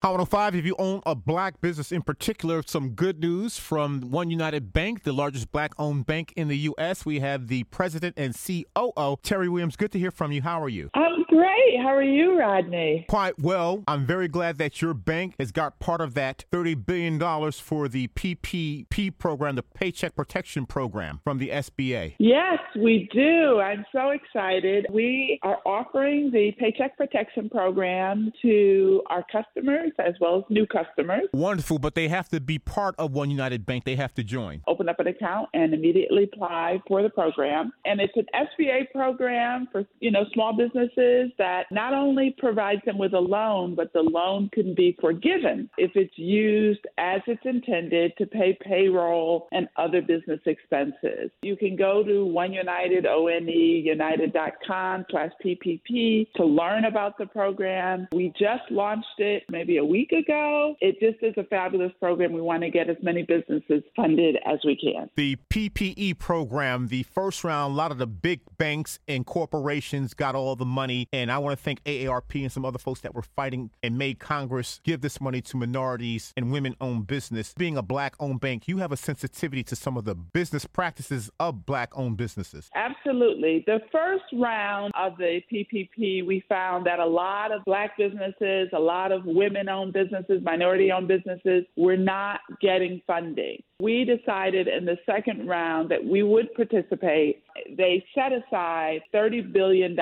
Hot 105, if you own a black business in particular, some good news from One United Bank, the largest black owned bank in the U.S. We have the president and COO, Terry Williams. Good to hear from you. How are you? I'm great. How are you, Rodney? Quite well. I'm very glad that your bank has got part of that $30 billion for the PPP program, the Paycheck Protection Program from the SBA. Yes, we do. I'm so excited. We are offering the Paycheck Protection Program to our customers as well as new customers. Wonderful, but they have to be part of One United Bank. They have to join. Open up an account and immediately apply for the program. And it's an SBA program for, you know, small businesses that not only provides them with a loan, but the loan can be forgiven if it's used as it's intended to pay payroll and other business expenses. You can go to One United, O-N-E, united.com slash PPP to learn about the program. We just launched it maybe a week ago. It just is a fabulous program. We want to get as many businesses funded as we can. The PPP program, the first round, a lot of the big banks and corporations got all the money. And I want to thank AARP and some other folks that were fighting and made Congress give this money to minorities and women owned business. Being a black owned bank, you have a sensitivity to some of the business practices of black owned businesses. Absolutely. The first round of the PPP, we found that a lot of black businesses, a lot of women owned businesses, minority owned businesses were not getting funding. We decided in the second round that we would participate. They set aside $30 billion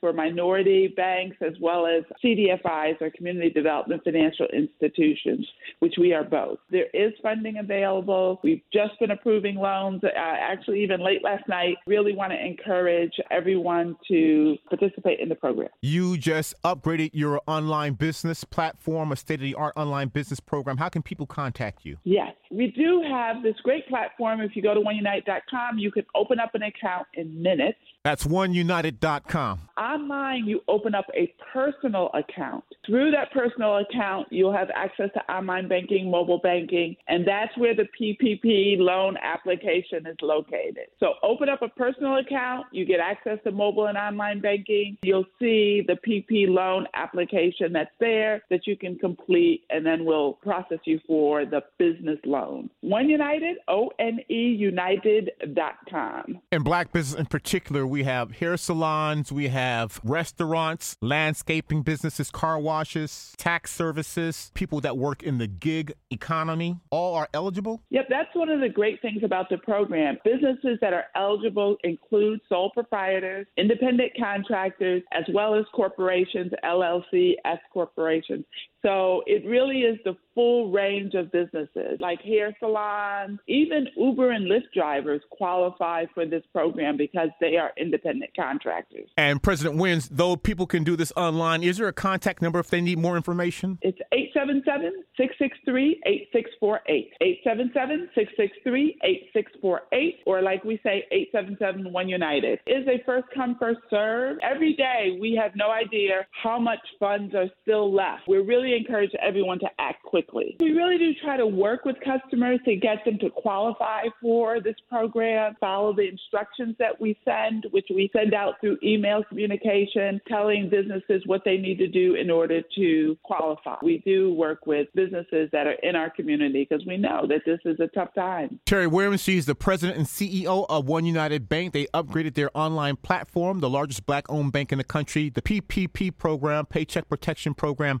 for minority banks as well as CDFIs or community development financial institutions, which we are both. There is funding available. We've just been approving loans, uh, actually, even late last night. Really want to encourage everyone to participate in the program. You just upgraded your online business platform, a state of the art online business program. How can people contact you? Yes, we do have this great platform. If you go to oneunited.com, you can open up an account in minutes. That's oneunited.com. Online, you open up a personal account. Through that personal account, you'll have access to online banking, mobile banking, and that's where the PPP loan application is located. So open up a personal account, you get access to mobile and online banking. You'll see the PPP loan application that's there that you can complete, and then we'll process you for the business loan. One United, O N E United.com. In black business in particular, we have hair salons, we have restaurants, landscaping businesses, car washes, tax services, people that work in the gig economy, all are eligible? Yep, that's one of the great things about the program. Businesses that are eligible include sole proprietors, independent contractors, as well as corporations, LLC, S corporations. So it really is the full range of businesses like hair salons, even Uber and Lyft drivers qualify for this program because they are independent contractors. And President Wins, though people can do this online, is there a contact number if they need more information? It's 877 663 8648. 877 663 8648, or like we say, 877 1 United. It is a first come, first serve. Every day we have no idea how much funds are still left. We're really encourage everyone to act quickly. We really do try to work with customers to get them to qualify for this program, follow the instructions that we send, which we send out through email communication, telling businesses what they need to do in order to qualify. We do work with businesses that are in our community because we know that this is a tough time. Terry Williams, she's the president and CEO of One United Bank. They upgraded their online platform, the largest black owned bank in the country, the PPP program, Paycheck Protection Program.